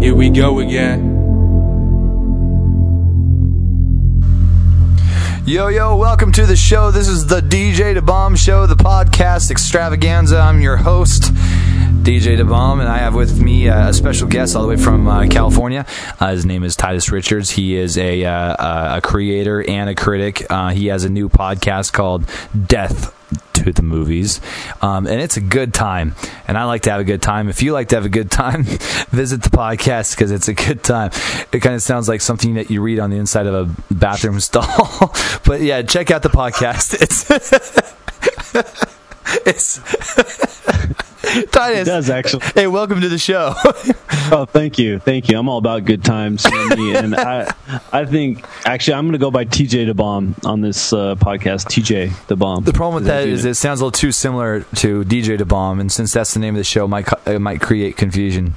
Here we go again. Yo, yo, welcome to the show. This is the DJ Da Bomb Show, the podcast extravaganza. I'm your host, DJ Da Bomb, and I have with me uh, a special guest all the way from uh, California. Uh, his name is Titus Richards. He is a, uh, a creator and a critic. Uh, he has a new podcast called Death to the movies. Um, and it's a good time. And I like to have a good time. If you like to have a good time, visit the podcast because it's a good time. It kind of sounds like something that you read on the inside of a bathroom stall. but yeah, check out the podcast. It's. it's Titus. It does actually. Hey, welcome to the show. oh, thank you, thank you. I'm all about good times, and I, I think actually I'm going to go by TJ the Bomb on this uh, podcast. TJ the Bomb. The problem with that is it sounds a little too similar to DJ the Bomb, and since that's the name of the show, might it might create confusion.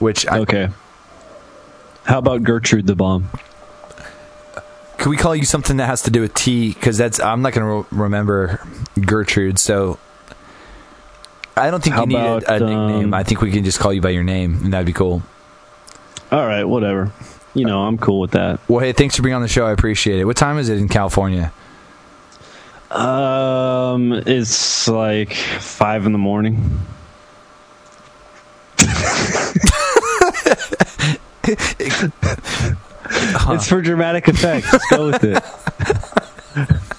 Which I, okay. How about Gertrude the Bomb? Can we call you something that has to do with T? Because that's I'm not going to re- remember Gertrude, so I don't think How you need about, a, a nickname. um, I think we can just call you by your name, and that'd be cool. All right, whatever. You know, I'm cool with that. Well, hey, thanks for being on the show. I appreciate it. What time is it in California? Um, it's like five in the morning. It's for dramatic effect. Let's go with it.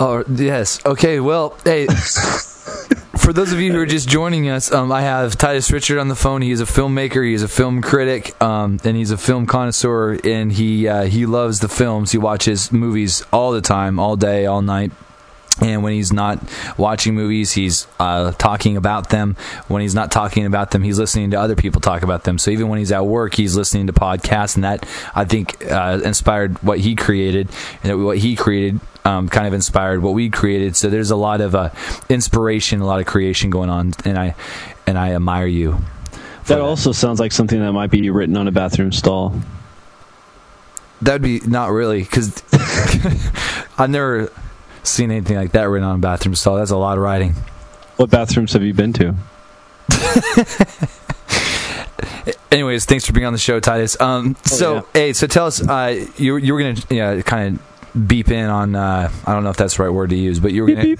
Oh, yes. Okay, well, hey. For those of you who are just joining us, um, I have Titus Richard on the phone. He is a filmmaker, he is a film critic, um, and he's a film connoisseur. And he uh, he loves the films. He watches movies all the time, all day, all night. And when he's not watching movies, he's uh, talking about them. When he's not talking about them, he's listening to other people talk about them. So even when he's at work, he's listening to podcasts, and that I think uh, inspired what he created, and what he created um, kind of inspired what we created. So there's a lot of uh, inspiration, a lot of creation going on, and I and I admire you. for That also sounds like something that might be written on a bathroom stall. That'd be not really because I've never seen anything like that written on a bathroom stall. That's a lot of writing. What bathrooms have you been to? Anyways, thanks for being on the show, Titus. Um, so, yeah. hey, so tell us, uh, you you were gonna yeah, kind of beep in on uh, I don't know if that's the right word to use, but you were gonna you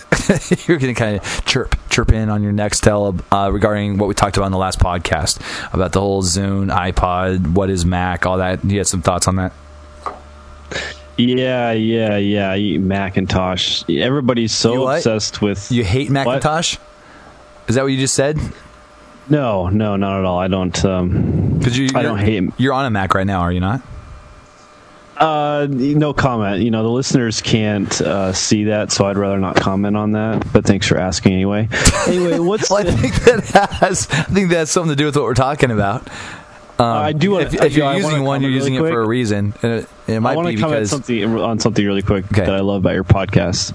were gonna kind of chirp chirp in on your next tell uh, regarding what we talked about in the last podcast about the whole Zune, iPod, what is Mac, all that. You had some thoughts on that? Yeah, yeah, yeah. Macintosh. Everybody's so You obsessed with. You hate Macintosh? Is that what you just said? no, no, not at all. I don't. Um, Because you I don't hate. You're on a Mac right now, are you not? Uh, no comment. You know, the listeners can't uh, see that, so I'd rather not comment on that. But thanks for asking anyway. Anyway, what's Well, I think that has I think that has something to do with what we're talking about. Um, I do wanna- If, if you know, you're I using one, you're comment using really it for a reason, and it, it might want be comment because something on something really quick Okay. that I love about your podcast.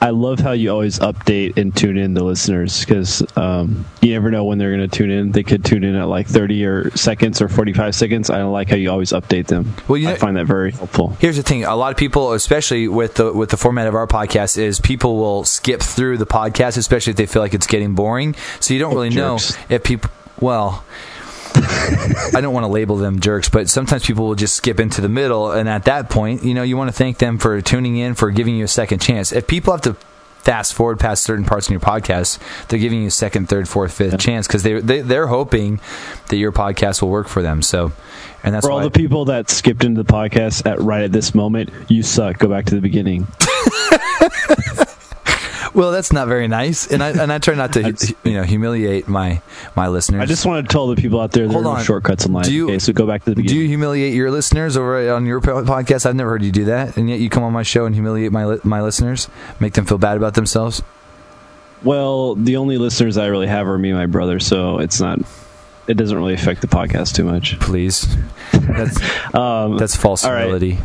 I love how you always update and tune in the listeners because um, you never know when they're going to tune in. They could tune in at like 30 or seconds or 45 seconds. I like how you always update them. Well, you I find that very helpful. Here's the thing: a lot of people, especially with the with the format of our podcast, is people will skip through the podcast, especially if they feel like it's getting boring. So you don't really jerks. know if people. Well, I don't want to label them jerks, but sometimes people will just skip into the middle, and at that point, you know, you want to thank them for tuning in, for giving you a second chance. If people have to fast forward past certain parts in your podcast, they're giving you a second, third, fourth, fifth chance because they, they they're hoping that your podcast will work for them. So, and that's For all the people that skipped into the podcast at right at this moment, you suck. Go back to the beginning. Well, that's not very nice, and I and I try not to you know humiliate my my listeners. I just want to tell the people out there there Hold are no on. shortcuts in life. Do you- okay, so go back to the beginning. do you humiliate your listeners over on your podcast? I've never heard you do that, and yet you come on my show and humiliate my my listeners, make them feel bad about themselves. Well, the only listeners I really have are me and my brother, so it's not. It doesn't really affect the podcast too much. Please, that's Um, that's false all right.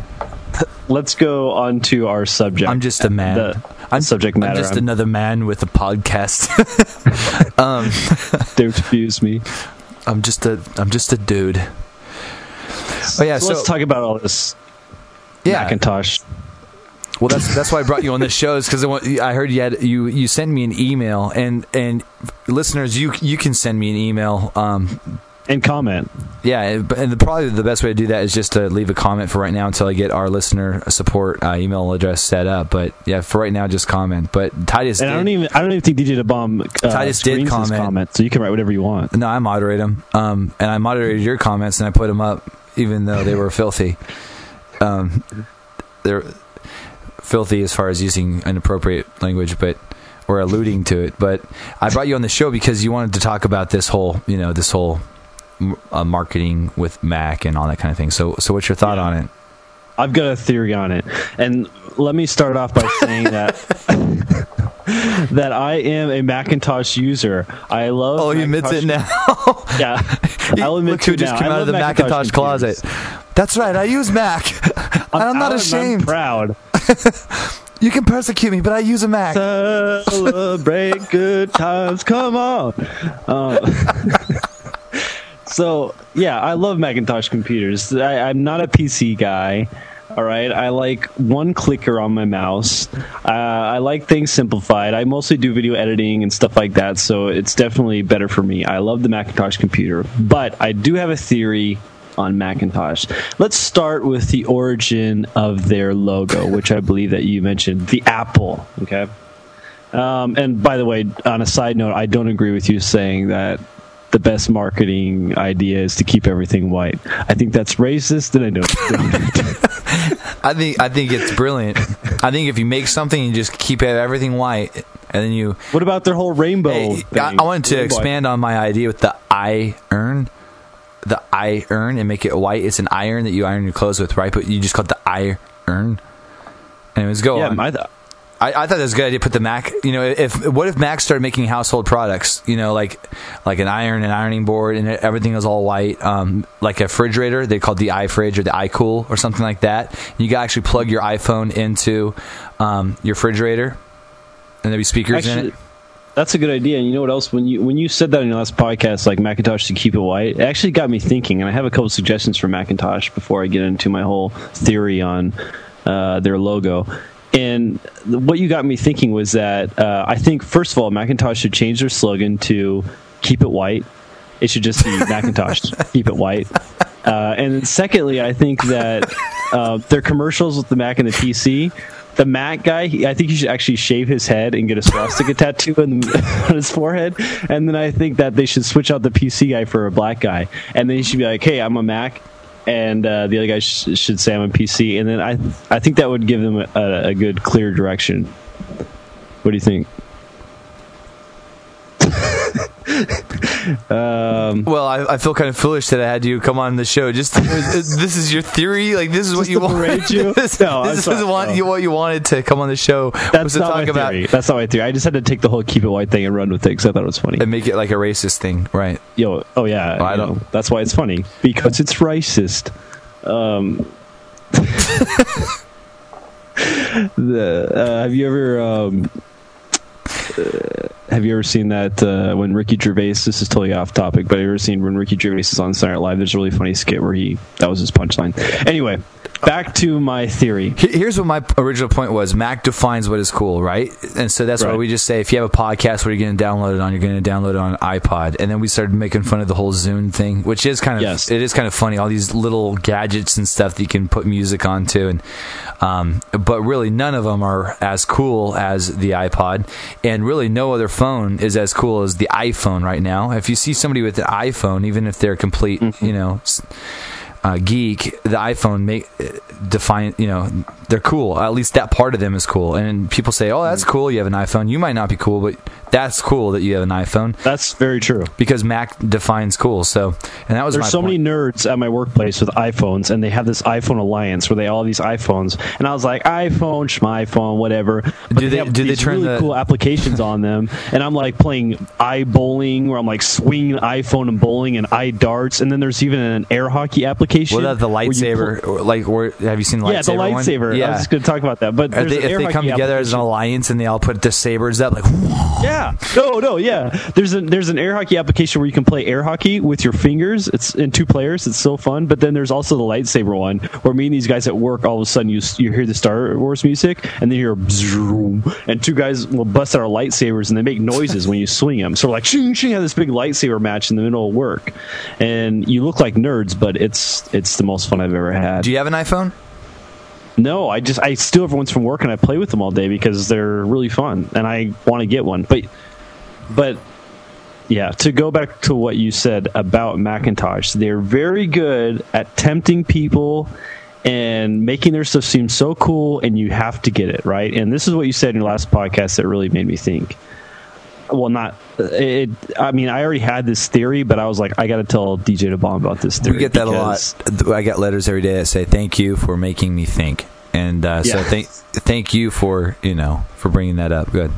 let's go on to our subject. I'm just a man. The, I'm subject matter. I'm just I'm- another man with a podcast. um, don't confuse me. I'm just a I'm just a dude. Oh yeah, So, so, let's talk about all this yeah. Macintosh. Well, that's that's why I brought you on this show is because I heard you had you you sent me an email and and listeners you you can send me an email um, and comment. Yeah, and the, probably the best way to do that is just to leave a comment for right now until I get our listener support uh, email address set up. But yeah, for right now, just comment. But Titus, and did, I don't even I don't even think DJ the bomb uh, Titus did comment. comment. so you can write whatever you want. No, I moderate them, um, and I moderated your comments and I put them up, even though they were filthy. Um, they're filthy as far as using inappropriate language, but or alluding to it. But I brought you on the show because you wanted to talk about this whole, you know, this whole uh, marketing with Mac and all that kind of thing. So, so what's your thought yeah. on it? I've got a theory on it, and let me start off by saying that that I am a Macintosh user. I love. Oh, he admits it now. yeah, I'll admit Look who just came out of the Macintosh, Macintosh closet. That's right. I use Mac. I'm, I'm not ashamed. I'm proud. You can persecute me, but I use a Mac. Celebrate good times. Come on. Um, so yeah, I love Macintosh computers. I, I'm not a PC guy. All right, I like one clicker on my mouse. Uh, I like things simplified. I mostly do video editing and stuff like that, so it's definitely better for me. I love the Macintosh computer, but I do have a theory on Macintosh. Let's start with the origin of their logo, which I believe that you mentioned, the apple. Okay. Um, and by the way, on a side note, I don't agree with you saying that the best marketing idea is to keep everything white. I think that's racist, and I don't. I think I think it's brilliant. I think if you make something and just keep everything white, and then you. What about their whole rainbow? Hey, I, I, wanted to rainbow. expand on my idea with the iron, the iron, and make it white. It's an iron that you iron your clothes with, right? But you just call it the iron. Anyways, go on. yeah, on. My, I, I, thought that was a good idea to put the Mac. You know, if what if Mac started making household products? You know, like like an iron and ironing board, and everything was all white. Um, like a refrigerator, they called the iFridge or the iCool or something like that. You can actually plug your iPhone into um, your refrigerator, and there'd be speakers actually, in it. That's a good idea. And you know what else? When you when you said that in your last podcast, like Macintosh to keep it white, it actually got me thinking. And I have a couple suggestions for Macintosh before I get into my whole theory on uh, their logo. And what you got me thinking was that uh, I think, first of all, Macintosh should change their slogan to keep it white. It should just be Macintosh, keep it white. Uh, and secondly, I think that uh, their commercials with the Mac and the PC, the Mac guy, he, I think he should actually shave his head and get a swastika tattoo on, on, his forehead. And then I think that they should switch out the PC guy for a black guy. And then he should be like, hey, I'm a Mac and uh, the other guy sh- should say I'm a PC, and then I I think that would give them a, a good clear direction. What do you think? Um, well, I, I, feel kind of foolish that I had you come on the show. Just this is your theory, like this is what you want. You? this, no, this is what, no. you, what you wanted to come on the show. That's not my about, theory. That's not my theory. I just had to take the whole keep it white thing and run with it because I thought it was funny and make it like a racist thing, right? Yo, oh yeah, well, I don't. Know, that's why it's funny because it's racist. Um, the, uh, have you ever? Um, uh, have you ever seen that uh, when Ricky Gervais? This is totally off topic, but have you ever seen when Ricky Gervais is on Saturday Night Live? There's a really funny skit where he that was his punchline. Anyway, back to my theory. Here's what my original point was: Mac defines what is cool, right? And so that's right. why we just say if you have a podcast, what are you going to download it on? You're going to download it on iPod. And then we started making fun of the whole Zune thing, which is kind of yes. it is kind of funny. All these little gadgets and stuff that you can put music onto, and um, but really none of them are as cool as the iPod, and really no other phone is as cool as the iPhone right now. If you see somebody with an iPhone, even if they're complete, mm-hmm. you know uh, geek, the iPhone make define you know they're cool. At least that part of them is cool. And people say, "Oh, that's cool. You have an iPhone." You might not be cool, but that's cool that you have an iPhone. That's very true because Mac defines cool. So, and that was there's so point. many nerds at my workplace with iPhones, and they have this iPhone alliance where they all these iPhones, and I was like, iPhone, iPhone, whatever. But do they, they do they turn really the... cool applications on them? And I'm like playing i bowling, where I'm like swinging iPhone and bowling and i darts, and then there's even an air hockey application. What about the lightsaber? Pl- like, where have you seen the yeah, lightsaber? Yeah, the lightsaber. One? Yeah, I was just going to talk about that. But they, if they come together as an alliance and they all put the sabers up, like yeah yeah. No, no, yeah. There's a there's an air hockey application where you can play air hockey with your fingers. It's in two players. It's so fun. But then there's also the lightsaber one where me and these guys at work all of a sudden you you hear the Star Wars music and then you hear and two guys will bust out our lightsabers and they make noises when you swing them. So we're like shing shing have this big lightsaber match in the middle of work, and you look like nerds, but it's it's the most fun I've ever had. Do you have an iPhone? No, I just I steal everyone's from work and I play with them all day because they're really fun and I want to get one. But but yeah, to go back to what you said about Macintosh, they're very good at tempting people and making their stuff seem so cool and you have to get it, right? And this is what you said in your last podcast that really made me think. Well, not it. I mean, I already had this theory, but I was like, I got to tell DJ Da Bomb about this theory. We get that a lot. I get letters every day that say thank you for making me think, and uh, so thank thank you for you know for bringing that up. Good.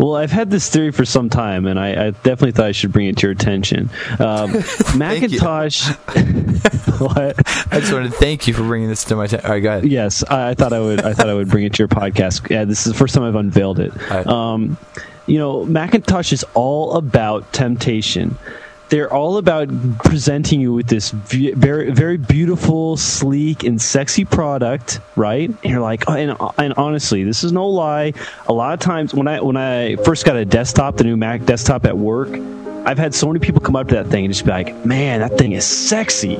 Well, I've had this theory for some time, and I, I definitely thought I should bring it to your attention. Um. Macintosh. what? I just wanted to thank you for bringing this to my. T- All right, go ahead. Yes, I, I thought I would. I thought I would bring it to your podcast. Yeah, this is the first time I've unveiled it. right. Um, you know, Macintosh is all about temptation. They're all about presenting you with this very, very beautiful, sleek, and sexy product, right? And you're like, oh, and, and honestly, this is no lie. A lot of times when I when I first got a desktop, the new Mac desktop at work, I've had so many people come up to that thing and just be like, "Man, that thing is sexy."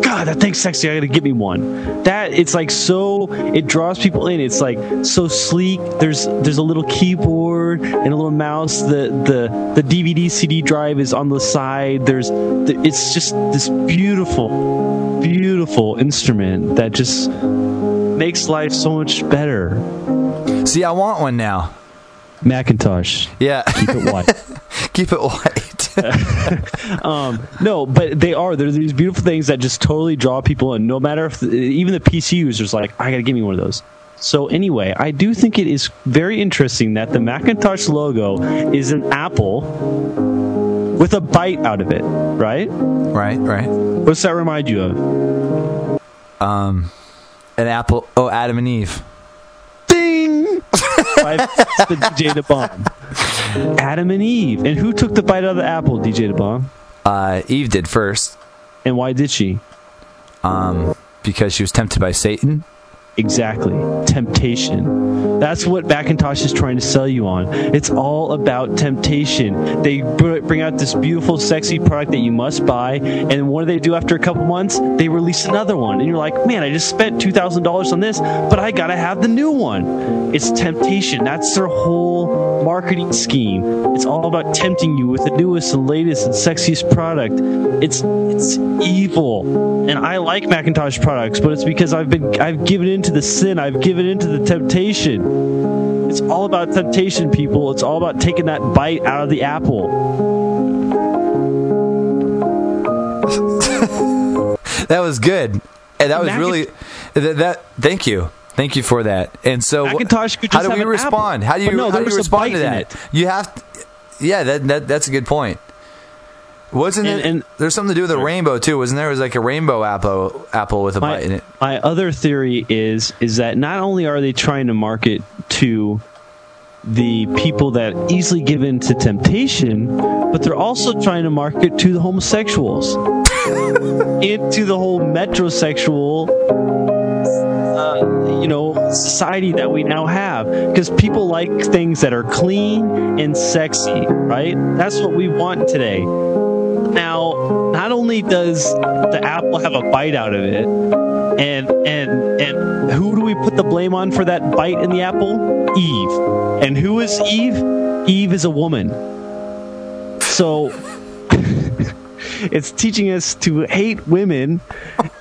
God, that thing's sexy. I gotta get me one. That it's like so. It draws people in. It's like so sleek. There's there's a little keyboard and a little mouse. The the the DVD CD drive is on the side. There's the, it's just this beautiful, beautiful instrument that just makes life so much better. See, I want one now. Macintosh, Yeah, keep it white. keep it white. um, no, but they are. They're these beautiful things that just totally draw people in. No matter if even the PC users like, I gotta give me one of those. So anyway, I do think it is very interesting that the Macintosh logo is an apple with a bite out of it. Right? right, right. What's that remind you of? Um, an apple. Oh, Adam and Eve. Ding! By the DJ the bomb. Adam and Eve. And who took the bite out of the apple, DJ the bomb? Uh, Eve did first, And why did she? um, because she was tempted by Satan. Exactly. Temptation. That's what Macintosh is trying to sell you on. It's all about temptation. They bring out this beautiful, sexy product that you must buy, and what do they do after a couple months? They release another one, and you're like, man, I just spent two thousand dollars on this, but I gotta have the new one. It's temptation. That's their whole marketing scheme. It's all about tempting you with the newest and latest and sexiest product. It's it's evil, and I like Macintosh products, but it's because I've been I've given into the sin. I've given into the temptation. It's all about temptation, people. It's all about taking that bite out of the apple. That was good. And that was really that, that. Thank you. Thank you for that. And so, Macintosh could how do we respond? apple. How do you no, how do you respond to that? You have, to, yeah. That, that that's a good point. Wasn't And- it? and- there's something to do with a rainbow too, wasn't there? It was like a rainbow apple apple with a bite in my, it. my other theory is is that not only are they trying to market to the people that easily give in to temptation, but they're also trying to market to the homosexuals, into the whole metrosexual, uh, you know, society that we now have. Because people like things that are clean and sexy, right? That's what we want today. Now, not only does the apple have a bite out of it, and and and who do we put the blame on for that bite in the apple? Eve. And who is Eve? Eve is a woman. So it's teaching us to hate women.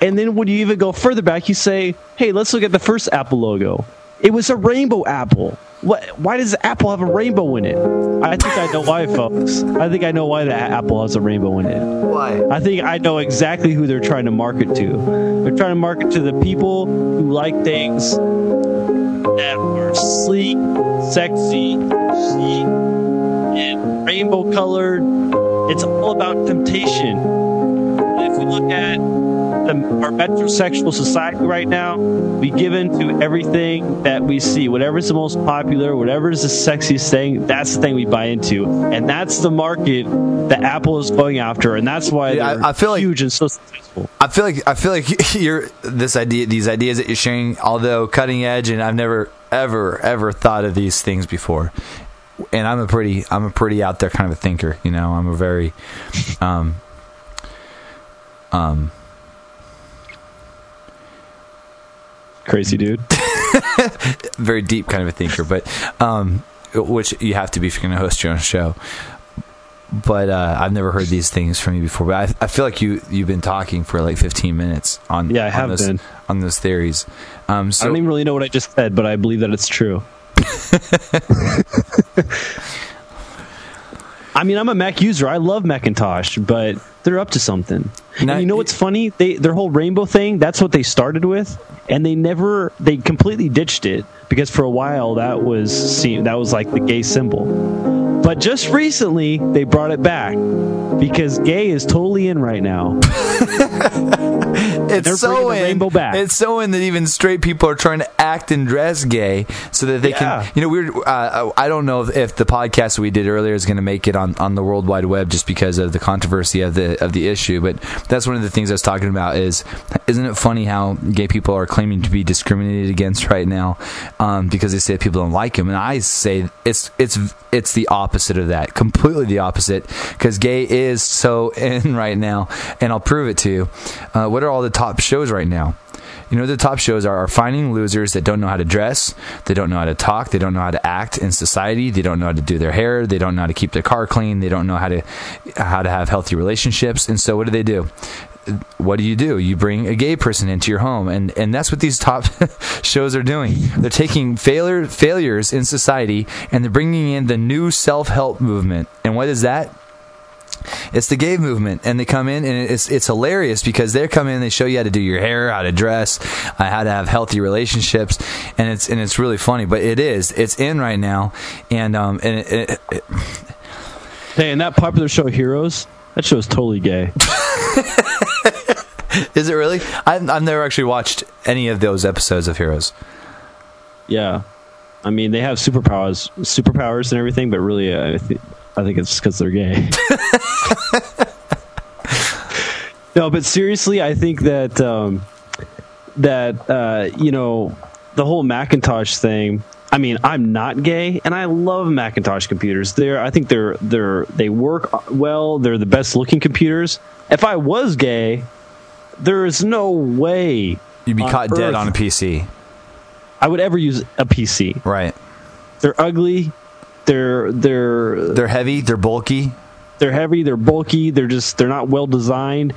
And then when you even go further back, you say, "Hey, let's look at the first Apple logo. It was a rainbow apple. What? Why does apple have a rainbow in it? I think I know why, folks. I think I know why the apple has a rainbow in it. Why? I think I know exactly who they're trying to market to. They're trying to market to the people who like things that are sleek, sexy, chic, and rainbow colored. It's all about temptation. If we look at the, our metrosexual society right now, we give in to everything that we see. Whatever's the most popular, whatever is the sexiest thing, that's the thing we buy into, and that's the market that Apple is going after, and that's why Yeah, I- they're I feel like- huge and so successful. I feel like I feel like you're this idea, these ideas that you're sharing, although cutting edge, and I've never ever ever thought of these things before. And I'm a pretty I'm a pretty out there kind of a thinker. You know, I'm a very um um Crazy dude. very deep kind of a thinker, but um, which you have to be if you're going to host your own show. But uh, I've never heard these things from you before. But I, I feel like you you've been talking for like 15 minutes on Yeah, I on have those, been. on those theories. Um, so, I don't even really know what I just said, but I believe that it's true. I mean, I'm a Mac user. I love Macintosh, but they're up to something. Now- and you know what's funny? They their whole rainbow thing. That's what they started with, and they never they completely ditched it because for a while that was seen that was like the gay symbol. But just recently they brought it back because gay is totally in right now. it's so the in, rainbow back. It's so in that even straight people are trying to act and dress gay so that they Yeah. can. You know, we're. Uh, I don't know if, if the podcast we did earlier is going to make it on, on the World Wide Web just because of the controversy of the of the issue. But that's one of the things I was talking about. Is isn't it funny how gay people are claiming to be discriminated against right now um, because they say people don't like them, and I say it's it's it's the opposite of that, completely the opposite, because gay is so in right now, and I'll prove it to you. Uh, what are all the top shows right now? You know, the top shows are, are finding losers that don't know how to dress, they don't know how to talk, they don't know how to act in society, they don't know how to do their hair, they don't know how to keep their car clean, they don't know how to how to have healthy relationships, and so what do they do? What do you do? You bring a gay person into your home, and, and that's what these top shows are doing. They're taking failure failures in society, and they're bringing in the new self help movement. And what is that? It's the gay movement, and they come in, and it's it's hilarious because they come in, they show you how to do your hair, how to dress, uh, how to have healthy relationships, and it's and it's really funny. But it is, it's in right now, and um and it, it, it, Hey, and that popular show Heroes, that show is totally gay. is it really? I've I've never actually watched any of those episodes of Heroes. Yeah, I mean they have superpowers, superpowers and everything, but really, I, th- I think it's because they're gay. no, but seriously, I think that um, that uh, you know the whole Macintosh thing. I mean, I'm not gay, and I love Macintosh computers. They're, I think they're they're they work well. They're the best looking computers. If I was gay, there is no way You'd be caught dead on a PC, I would ever use a PC. right? They're ugly. They're they're They're heavy, they're bulky. they're heavy. They're bulky. They're just they're not well designed.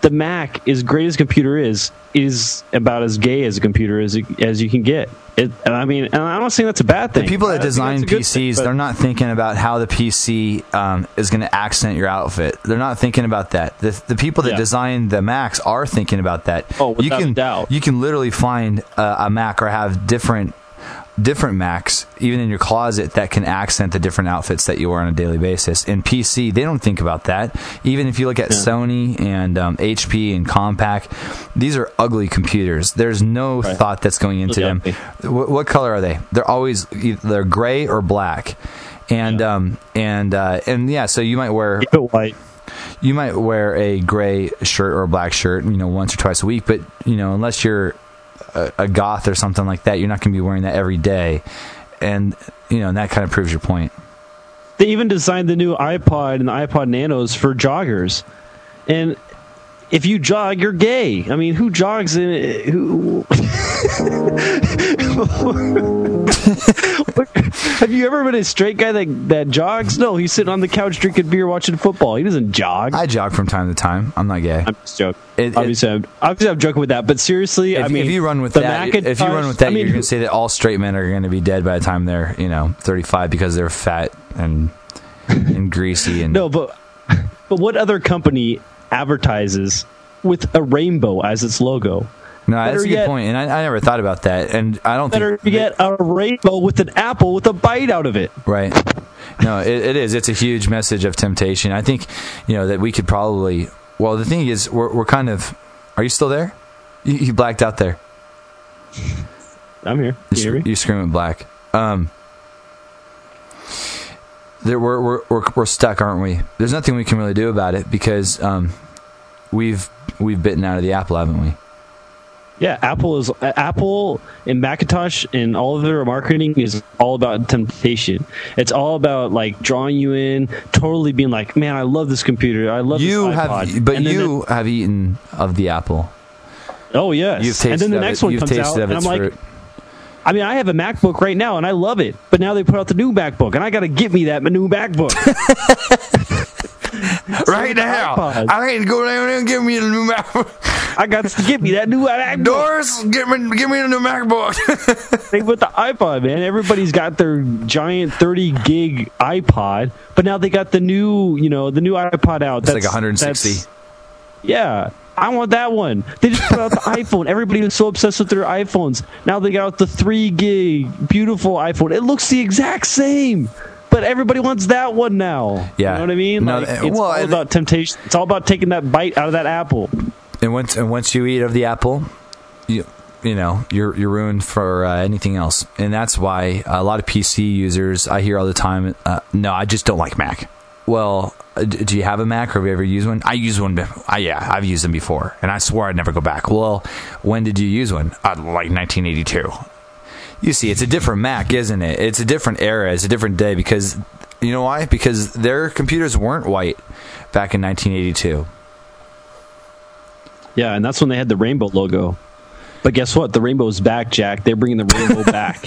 The Mac, as great as a computer is, is about as gay as a computer as as you can get. It, and I mean, and I'm not saying that's a bad thing. The people that design a PCs, thing, they're not thinking about how the PC um, is going to accent your outfit. They're not thinking about that. The, the people that Yeah. design the Macs are thinking about that. Oh, you without can a doubt. you can literally find uh, a Mac or have different different Macs even in your closet that can accent the different outfits that you wear on a daily basis. In PC, they don't think about that. Even if you look at Yeah. Sony and um, HP and Compaq, these are ugly computers. There's no Right. thought that's going into them. What, what color are they? They're always either they're gray or black. And um and uh and yeah, so you might wear white. you might wear a gray shirt or a black shirt, you know, once or twice a week, but you know, unless you're a, goth or something like that, you're not going to be wearing that every day. And you know, and that kind of proves your point. They even designed the new iPod and the iPod Nanos for joggers, and if you jog, you're gay. I mean, who jogs in who? Have you ever been a straight guy that that jogs? No, he's sitting on the couch drinking beer, watching football. He doesn't jog. I jog from time to time. I'm not gay. I'm just joking. It- it- obviously, I'm, obviously, I'm joking with that. But seriously, If, I mean, if you run with that, if you run with that, I mean, you're going to say that all straight men are going to be dead by the time they're, you know, 35 because they're fat and and greasy and No, but but what other company advertises with a rainbow as its logo? No, that's Better a good yet- point, and I, I never thought about that, and I don't think Better think get a rainbow with an apple with a bite out of it. right. No, it, it is. It's a huge message of temptation. I think, you know, that we could probably. Well, the thing is, we're we're kind of Are you still there? You, you blacked out there. I'm here. You, You you screaming black. Um, there we're, we're we're we're stuck, aren't we? There's nothing we can really do about it because um, we've we've bitten out of the apple, haven't we? Yeah, Apple is Apple and Macintosh and all of their marketing is all about temptation. It's all about like drawing you in, totally being like, "Man, I love this computer. I love You this have, but you have eaten of the apple. oh yes, You've tasted and then the next it. one You've comes out, and I'm its like. I mean, I have a MacBook right now, and I love it. But now they put out the new MacBook, and I got to get me that new MacBook. right now. iPod. I need to go down there and give me a new MacBook. I got to get me that new MacBook. Doris, give me give me a new MacBook. They with the iPod, man. Everybody's got their giant 30 gig iPod, but now they got the new, you know, the new iPod out. It's like 160. Yeah, I want that one. They just put out the iPhone. Everybody was so obsessed with their iPhones. Now they got out the three gig, beautiful iPhone. It looks the exact same, but everybody wants that one now. Yeah. you know what I mean. No, Like, uh, it's well, all about temptation. It's all about taking that bite out of that apple. and once and once you eat of the apple, you you know you're you're ruined for uh, anything else, and that's why a lot of PC users I hear all the time. Uh, no, I just don't like Mac. Well, uh, do you have a Mac or have you ever used one? I use one. I, yeah, I've used them before, and I swore I'd never go back. Well, when did you use one? Uh, like 1982. You see, it's a different Mac, isn't it? It's a different era. It's a different day because you know why? Because their computers weren't white back in 1982. Yeah, and that's when they had the rainbow logo. But guess what? The rainbow's back, Jack. They're bringing the rainbow back.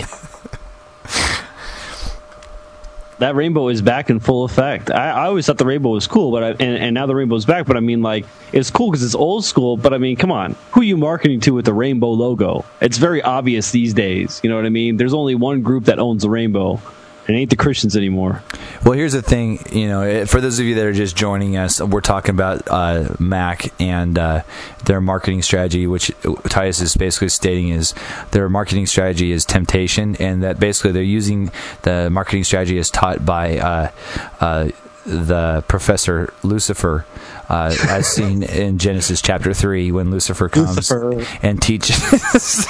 That rainbow is back in full effect. I, I always thought the rainbow was cool, but I, and, and now the rainbow's back. But I mean, like, it's cool because it's old school. But I mean, come on, who are you marketing to with the rainbow logo? It's very obvious these days. You know what I mean? There's only one group that owns the rainbow. It ain't the Christians anymore. Well, here's the thing. You know, for those of you that are just joining us, we're talking about uh, Mac and uh, their marketing strategy, which Titus is basically stating is their marketing strategy is temptation, and that basically they're using the marketing strategy as taught by uh, uh, the professor Lucifer, uh, as seen in Genesis chapter three, when Lucifer comes Lucifer. and teaches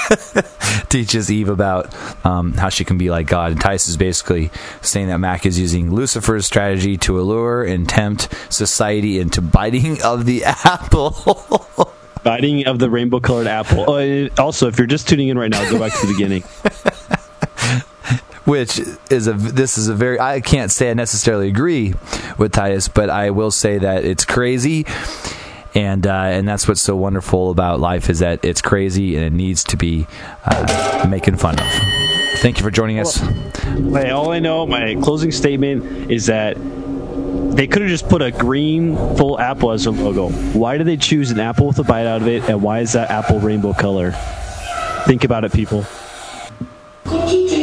teaches Eve about um, how she can be like God. And Titus is basically saying that Mac is using Lucifer's strategy to allure and tempt society into biting of the apple. Biting of the rainbow colored apple. Oh, also, if you're just tuning in right now, go back to the beginning. Which is a this is a very I can't say I necessarily agree with Titus, but I will say that it's crazy, and uh, and that's what's so wonderful about life is that it's crazy and it needs to be uh, making fun of. Thank you for joining us. Hey, all I know, my closing statement is that they could have just put a green full apple as their logo. Why did they choose an apple with a bite out of it, and why is that apple rainbow color? Think about it, people. Did you